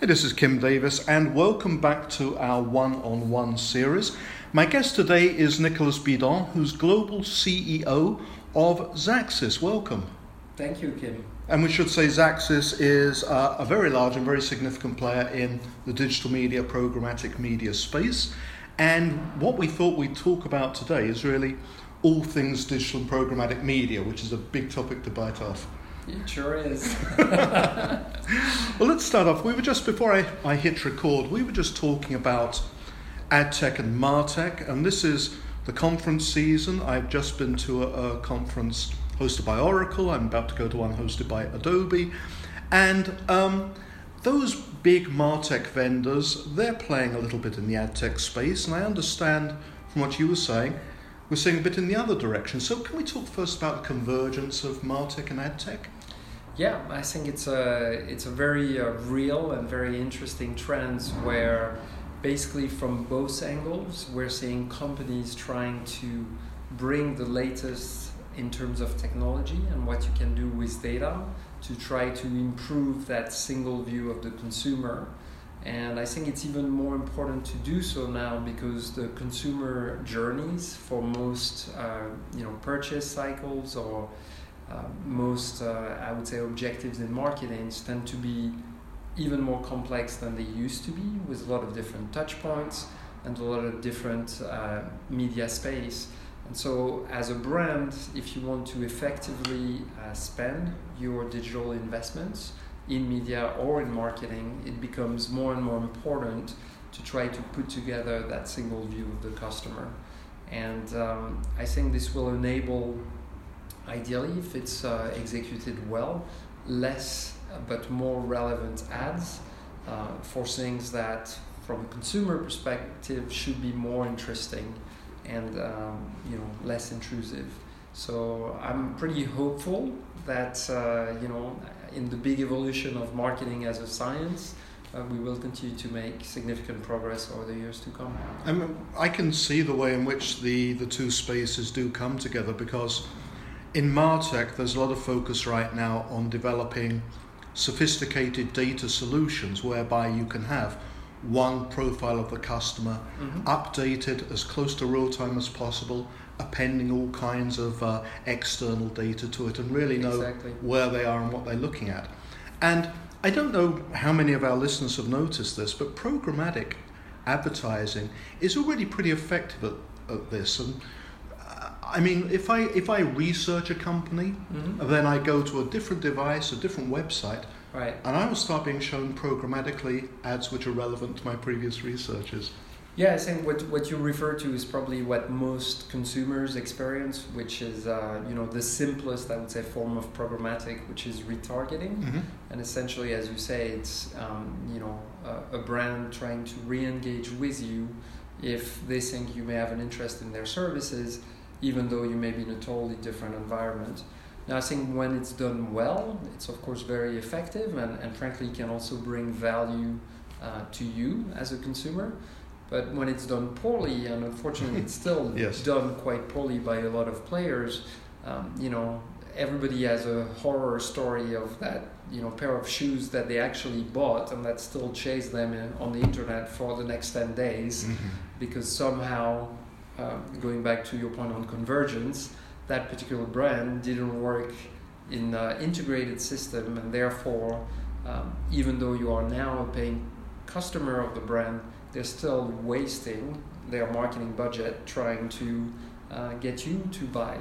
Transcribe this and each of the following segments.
Hey, this is Kim Davis, and welcome back to our one on one series. My guest today is Nicolas Bidon, who's global CEO of Xaxis. Welcome. Thank you, Kim. And we should say Xaxis is uh, a very large and very significant player in the digital media, programmatic media space. And what we thought we'd talk about today is really all things digital and programmatic media, which is a big topic to bite off. It sure is. well, let's start off. We were just, before I, I hit record, we were just talking about AdTech and MarTech, and this is the conference season. I've just been to a, a conference hosted by Oracle, I'm about to go to one hosted by Adobe, and um, those big MarTech vendors, they're playing a little bit in the AdTech space, and I understand from what you were saying, we're seeing a bit in the other direction. So, can we talk first about the convergence of MarTech and AdTech? Yeah, I think it's a it's a very uh, real and very interesting trend where basically from both angles we're seeing companies trying to bring the latest in terms of technology and what you can do with data to try to improve that single view of the consumer. And I think it's even more important to do so now because the consumer journeys for most uh, you know purchase cycles or most, uh, I would say, objectives in marketing tend to be even more complex than they used to be, with a lot of different touch points and a lot of different uh, media space. And so, as a brand, if you want to effectively uh, spend your digital investments in media or in marketing, it becomes more and more important to try to put together that single view of the customer. And um, I think this will enable ideally, if it's uh, executed well, less but more relevant ads uh, for things that, from a consumer perspective, should be more interesting and um, you know less intrusive. So I'm pretty hopeful that uh, you know in the big evolution of marketing as a science. Uh, we will continue to make significant progress over the years to come. I, mean, I can see the way in which the, the two spaces do come together because in Martech, there's a lot of focus right now on developing sophisticated data solutions whereby you can have one profile of the customer mm-hmm. updated as close to real time as possible, appending all kinds of uh, external data to it, and really know exactly. where they are and what they're looking at. And I don't know how many of our listeners have noticed this, but programmatic advertising is already pretty effective at, at this. And I mean, if I if I research a company, mm-hmm. then I go to a different device, a different website, right. and I will start being shown programmatically ads which are relevant to my previous researches. Yeah, I think what, what you refer to is probably what most consumers experience, which is uh, you know the simplest I would say form of programmatic, which is retargeting, mm-hmm. and essentially, as you say, it's um, you know a, a brand trying to re-engage with you if they think you may have an interest in their services even though you may be in a totally different environment. Now, I think when it's done well, it's of course very effective and, and frankly can also bring value uh, to you as a consumer. But when it's done poorly, and unfortunately it's still yes. done quite poorly by a lot of players, um, you know, everybody has a horror story of that you know pair of shoes that they actually bought and that still chase them in, on the internet for the next 10 days mm-hmm. because somehow um, going back to your point on convergence, that particular brand didn't work in an integrated system, and therefore, um, even though you are now a paying customer of the brand, they're still wasting their marketing budget trying to uh, get you to buy.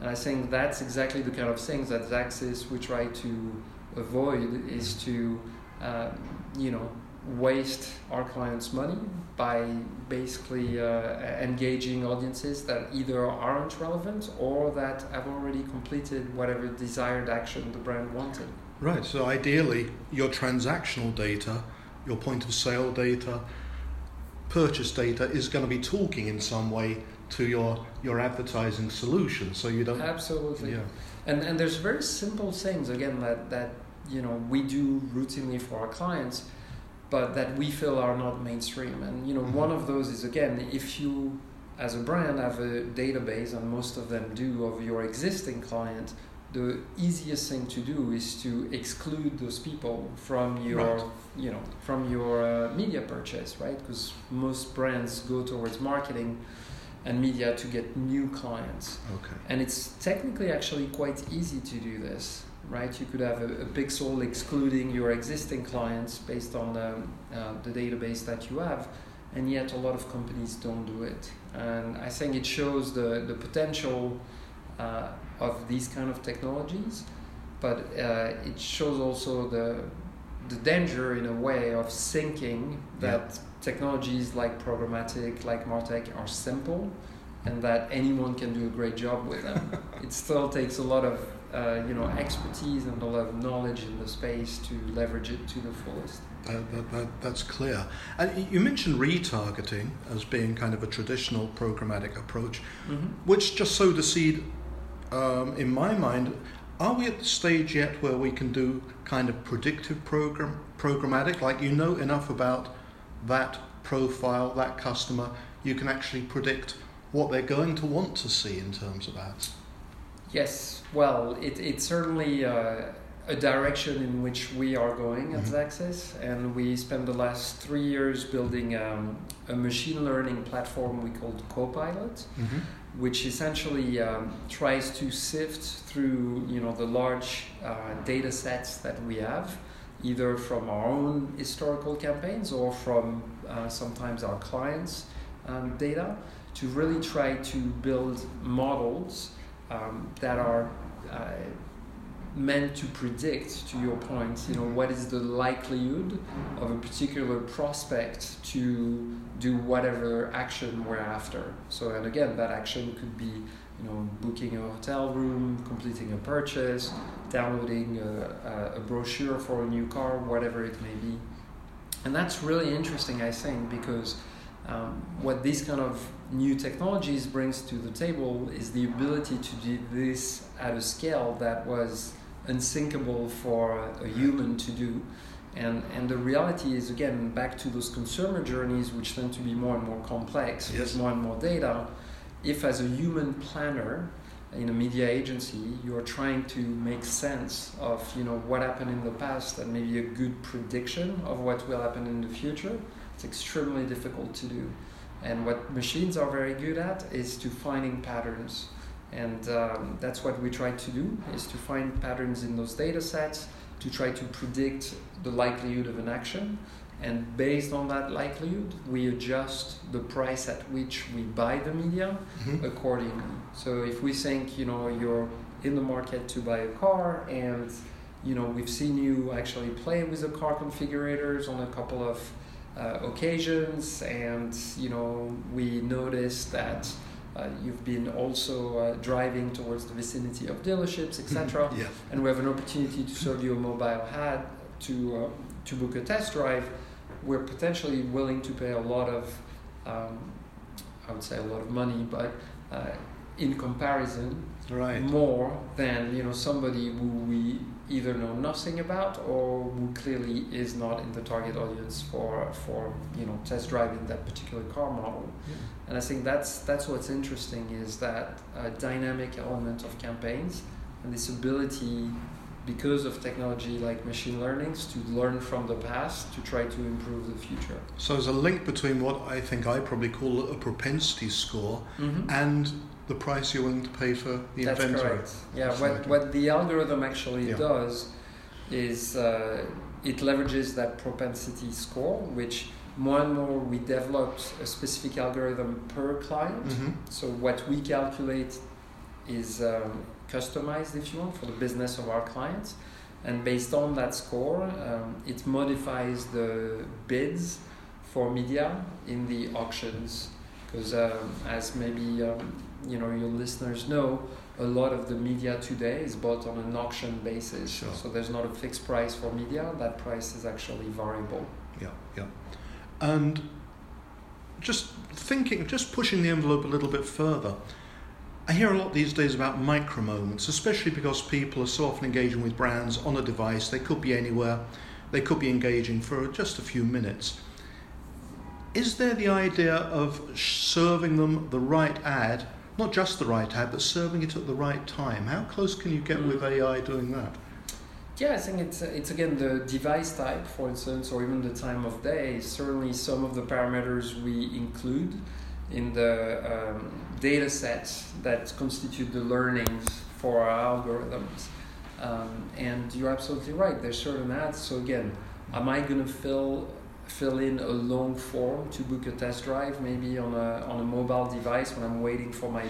And I think that's exactly the kind of things that Xaxis we try to avoid is to, uh, you know, waste our clients' money by basically uh, engaging audiences that either aren't relevant or that have already completed whatever desired action the brand wanted. Right, so ideally, your transactional data, your point of sale data, purchase data is going to be talking in some way to your your advertising solution so you don't absolutely yeah and and there's very simple things again that that you know we do routinely for our clients but that we feel are not mainstream. And you know, mm-hmm. one of those is again, if you as a brand have a database, and most of them do, of your existing client, the easiest thing to do is to exclude those people from your Right. you know from your uh, media purchase right because most brands go towards marketing and media to get new clients Okay. and it's technically actually quite easy to do this right? You could have a, a pixel excluding your existing clients based on the, uh, the database that you have and yet a lot of companies don't do it. And i think it shows the, the potential uh, of these kind of technologies but uh, it shows also the the danger in a way of thinking that technologies like programmatic like martech are simple and that anyone can do a great job with them it still takes a lot of uh, you know expertise and a lot of knowledge in the space to leverage it to the fullest That, that, that, that's clear. And you mentioned retargeting as being kind of a traditional programmatic approach, mm-hmm. which just sowed a seed um, in my mind. Are we at the stage yet where we can do kind of predictive program programmatic? Like you know enough about that profile, that customer, you can actually predict what they're going to want to see in terms of ads. Yes, well, it, it's certainly uh, a direction in which we are going at Mhm. Xaxis, and we spent the last three years building um, a machine learning platform we called Copilot, Mm-hmm. which essentially um, tries to sift through you know the large uh, data sets that we have, either from our own historical campaigns or from uh, sometimes our clients' um, data, to really try to build models um, that are uh, meant to predict, to your point, you know, what is the likelihood of a particular prospect to do whatever action we're after. So, and again, that action could be, you know, booking a hotel room, completing a purchase, downloading a, a, a brochure for a new car, whatever it may be. And that's really interesting, I think, because um, what these kind of new technologies brings to the table is the ability to do this at a scale that was unsinkable for a human to do. And, and the reality is, again, back to those consumer journeys, which tend to be more and more complex Yes. with more and more data. If, as a human planner in a media agency, you are trying to make sense of you know what happened in the past and maybe a good prediction of what will happen in the future, it's extremely difficult to do. And what machines are very good at is to finding patterns. And um, that's what we try to do, is to find patterns in those data sets to try to predict the likelihood of an action. And based on that likelihood, we adjust the price at which we buy the media Mhm. accordingly. So if we think, you know, you're in the market to buy a car and, you know, we've seen you actually play with the car configurators on a couple of uh, occasions and, you know, we noticed that uh, you've been also uh, driving towards the vicinity of dealerships, etc. Yeah. and we have an opportunity to serve you a mobile ad to uh, to book a test drive, we're potentially willing to pay a lot of, um, I would say a lot of money, but uh, in comparison, Right. more than you know somebody who we either know nothing about or who clearly is not in the target audience for for you know test driving that particular car model. And I think that's that's what's interesting is that uh, dynamic element of campaigns and this ability, because of technology like machine learnings, to learn from the past to try to improve the future. So there's a link between what I think I probably call a propensity score and the price you're willing to pay for the That's inventory. correct. Yeah, what, what the algorithm actually Yeah. does is uh, it leverages that propensity score, which more and more we developed a specific algorithm per client. Mhm. So what we calculate is um, customized, if you want, for the business of our clients. And based on that score, um, it modifies the bids for media in the auctions. Because um, as maybe um, you know your listeners know, a lot of the media today is bought on an auction basis. Sure. So there's not a fixed price for media. That price is actually variable. Yeah, yeah. And just thinking, just pushing the envelope a little bit further. I hear a lot these days about micro moments, especially because people are so often engaging with brands on a device. They could be anywhere. They could be engaging for just a few minutes. Is there the idea of serving them the right ad not just the right ad, but serving it at the right time. How close can you get Mm. with AI doing that? Yeah, I think it's it's again the device type, for instance, or even the time of day. Certainly, some of the parameters we include in the um, data sets that constitute the learnings for our algorithms. Um, and you're absolutely right. There's certain ads. So again, am I going to fill fill in a long form to book a test drive, maybe on a on a mobile device when I'm waiting for my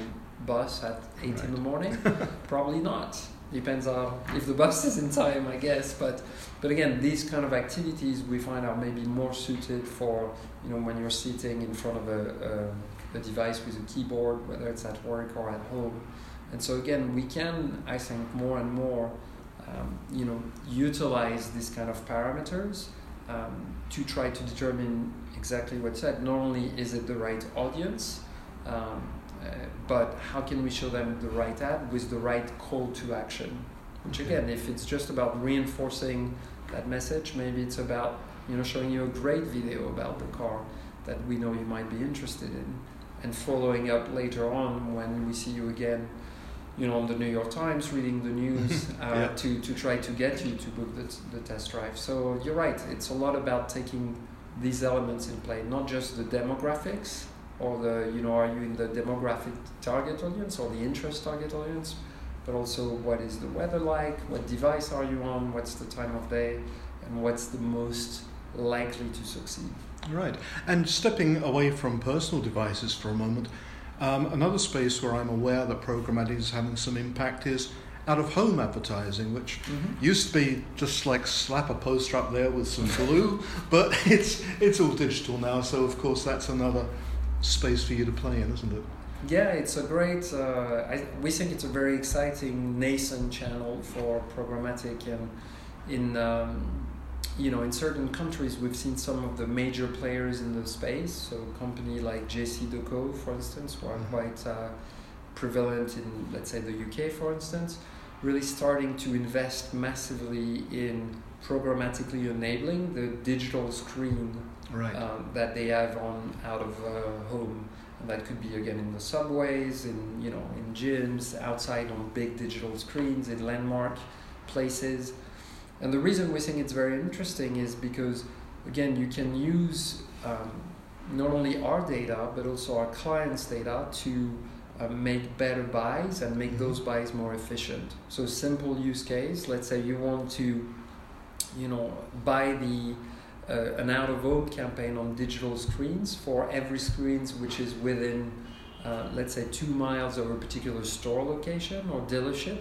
bus at eight in the morning? Probably not. Depends on if the bus is in time, I guess. But but again, these kind of activities we find are maybe more suited for you know when you're sitting in front of a, a, a device with a keyboard, whether it's at work or at home. And so again, we can I think more and more um, you know utilize these kind of parameters um, to try to determine exactly what's said. Not only is it the right audience. Um, uh, but how can we show them the right ad with the right call to action? Which again, if it's just about reinforcing that message, maybe it's about you know showing you a great video about the car that we know you might be interested in, and following up later on when we see you again, you know, on the New York Times reading the news uh, Yeah. to to try to get you to book the, t- the test drive. So you're right. It's a lot about taking these elements in play, not just the demographics or the you know are you in the demographic target audience or the interest target audience but also what is the weather like what device are you on what's the time of day and what's the most likely to succeed Right. And stepping away from personal devices for a moment, um, another space where I'm aware that programmatic is having some impact is out of home advertising, which used to be just like slap a poster up there with some glue, but it's it's all digital now. So of course that's another space for you to play in, isn't it? yeah it's a great uh, I, we think it's a very exciting nascent channel for programmatic and in um, you know in certain countries we've seen some of the major players in the space so a company like JC JCDecaux for instance who are Mhm. quite uh, prevalent in let's say the UK for instance really starting to invest massively in programmatically enabling the digital screen Right. um, that they have on out of uh, home and that could be again in the subways in you know in gyms outside on big digital screens in landmark places and the reason we think it's very interesting is because again you can use um, not only our data but also our clients data to uh, make better buys and make Mhm. those buys more efficient so simple use case let's say you want to you know buy the uh, an out of home campaign on digital screens for every screens which is within uh, let's say two miles of a particular store location or dealership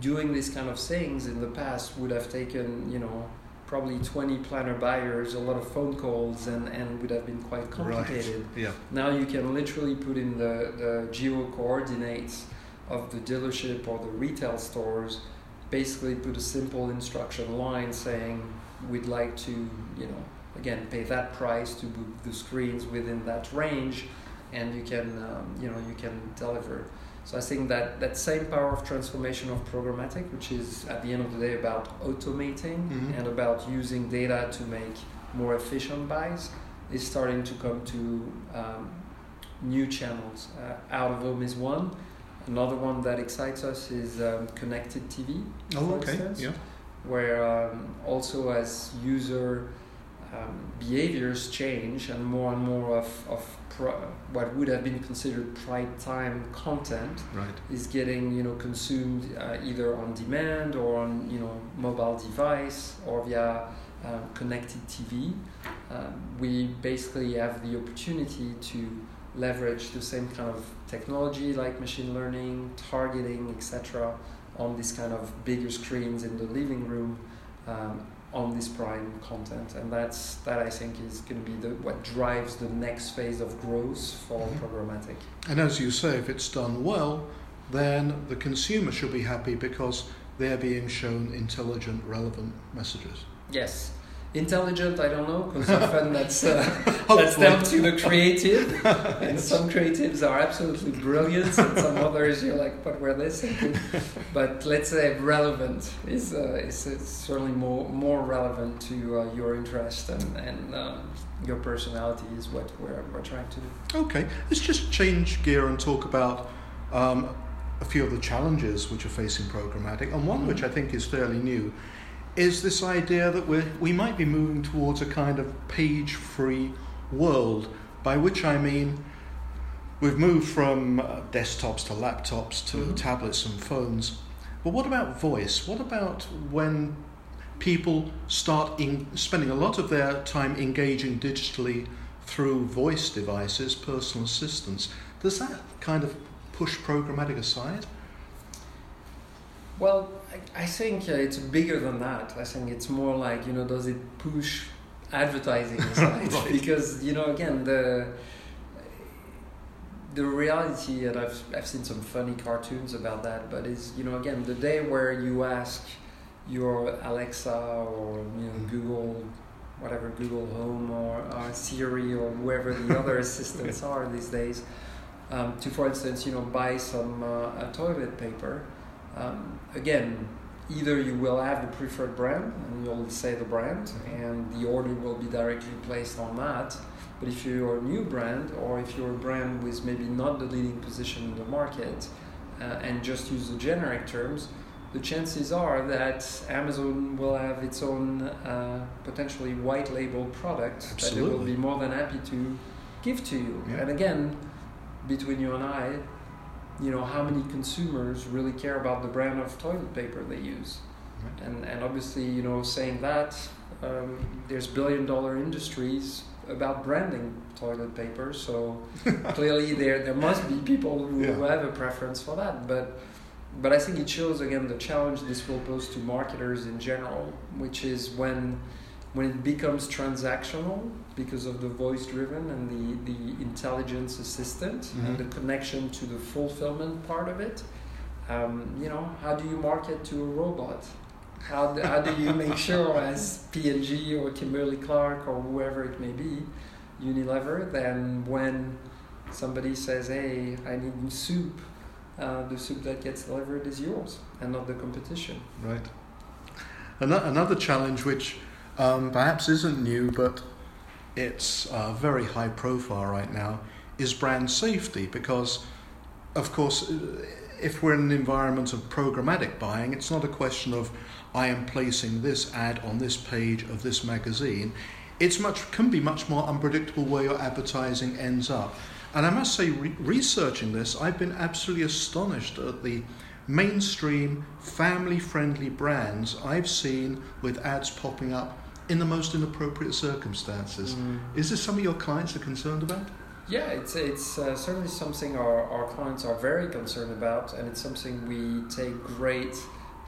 doing these kind of things in the past would have taken you know probably 20 planner buyers a lot of phone calls and, and would have been quite complicated Yeah. now you can literally put in the, the geo coordinates of the dealership or the retail stores, basically put a simple instruction line saying we'd like to, you know, again pay that price to book the screens within that range, and you can, um, you know, you can deliver. So I think that that same power of transformation of programmatic, which is at the end of the day about automating Mhm. and about using data to make more efficient buys, is starting to come to um, new channels. Uh, out of home is one. Another one that excites us is um, connected TV, Oh, for okay. instance, Yeah. where um, also as user um, behaviors change and more and more of, of what would have been considered prime time content Right. is getting you know consumed uh, either on demand or on you know mobile device or via um, connected TV. Um, we basically have the opportunity to leverage the same kind of technology like machine learning, targeting, etc. on this kind of bigger screens in the living room um, on this prime content, and that's that I think is going to be the what drives the next phase of growth for Mhm. programmatic. And as you say, if it's done well, then the consumer should be happy because they're being shown intelligent, relevant messages. Yes. Intelligent, I don't know, because often that's, uh, that's down to the creative. and some creatives are absolutely brilliant, and some others you're like, what were they thinking? But let's say relevant is, uh, is, is certainly more, more relevant to uh, your interest and, and um, your personality is what we're, we're trying to do. Okay, let's just change gear and talk about um, a few of the challenges which are facing programmatic, and one which I think is fairly new is this idea that we we might be moving towards a kind of page free world, by which I mean we've moved from uh, desktops to laptops to mm-hmm. tablets and phones. But what about voice? What about when people start in, spending a lot of their time engaging digitally through voice devices, personal assistants? Does that kind of push programmatic aside? Well, I, I think uh, it's bigger than that. I think it's more like, you know, does it push advertising aside? right. Because, you know, again, the the reality, and I've, I've seen some funny cartoons about that, but is, you know, again, the day where you ask your Alexa or, you know, mm-hmm. Google, whatever, Google Home or, or Siri or whoever the other assistants are these days, um, to, for instance, you know, buy some uh, toilet paper. Um, again, either you will have the preferred brand and you'll say the brand, and the order will be directly placed on that. But if you're a new brand, or if you're a brand with maybe not the leading position in the market, uh, and just use the generic terms, the chances are that Amazon will have its own uh, potentially white label product Absolutely. that it will be more than happy to give to you. Yeah. And again, between you and I, you know, how many consumers really care about the brand of toilet paper they use? Right. And, and obviously, you know, saying that, um, there's billion dollar industries about branding toilet paper, so clearly there, there must be people who, yeah. who have a preference for that. But, but I think it shows again the challenge this will pose to marketers in general, which is when when it becomes transactional because of the voice driven and the, the intelligence assistant mm-hmm. and the connection to the fulfillment part of it um, you know how do you market to a robot? How do, how do you make sure as P&G or Kimberly Clark or whoever it may be Unilever then when somebody says hey I need soup uh, the soup that gets delivered is yours and not the competition. Right. Another challenge which um, perhaps isn't new, but it's uh, very high profile right now, is brand safety because, of course, if we're in an environment of programmatic buying, it's not a question of I am placing this ad on this page of this magazine. It's much can be much more unpredictable where your advertising ends up. And I must say, re- researching this, I've been absolutely astonished at the mainstream, family friendly brands I've seen with ads popping up in the most inappropriate circumstances. Mm. Is this something your clients are concerned about? Yeah, it's it's uh, certainly something our, our clients are very concerned about, and it's something we take great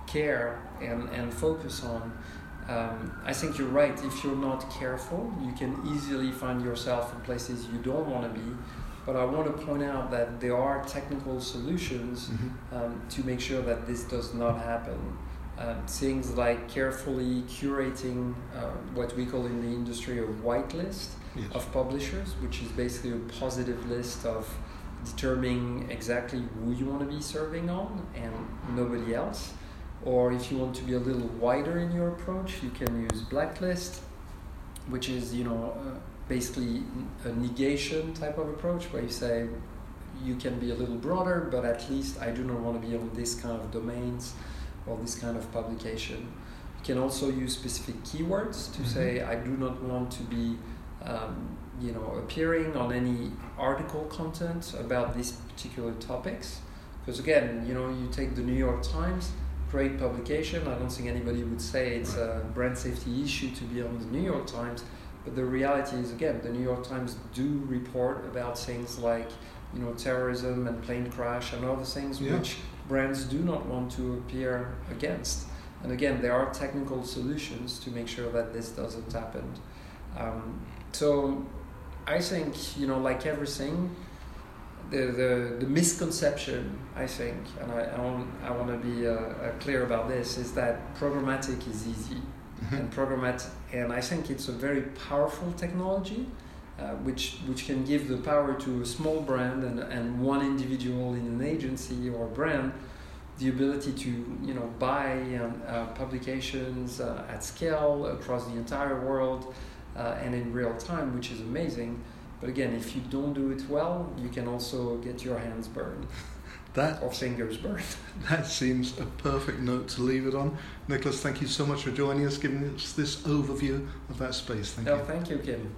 care and, and focus on. Um, I think you're right. If you're not careful, you can easily find yourself in places you don't want to be. But I want to point out that there are technical solutions mm-hmm. um, to make sure that this does not happen um, things like carefully curating uh, what we call in the industry a whitelist yes. of publishers, which is basically a positive list of determining exactly who you want to be serving on and nobody else. Or if you want to be a little wider in your approach, you can use blacklist, which is you know uh, basically a negation type of approach where you say you can be a little broader, but at least I do not want to be on this kind of domains or this kind of publication. You can also use specific keywords to mm-hmm. say, I do not want to be, um, you know, appearing on any article content about these particular topics. Because again, you know, you take the New York Times, great publication. I don't think anybody would say it's a brand safety issue to be on the New York Times. But the reality is, again, the New York Times do report about things like, you know, terrorism and plane crash and other things yeah. which brands do not want to appear against. And again, there are technical solutions to make sure that this doesn't happen. Um, so I think, you know, like everything, the, the, the misconception, I think, and I, I want, I want to be uh, uh, clear about this, is that programmatic is easy. Mm-hmm. And programmatic, and I think it's a very powerful technology uh, which which can give the power to a small brand and, and one individual in an agency or brand the ability to you know buy um, uh, publications uh, at scale across the entire world uh, and in real time, which is amazing. But again, if you don't do it well, you can also get your hands burned. That or fingers burned. that seems a perfect note to leave it on. Nicolas, thank you so much for joining us, giving us this overview of that space. Thank No, you. thank you, Kim.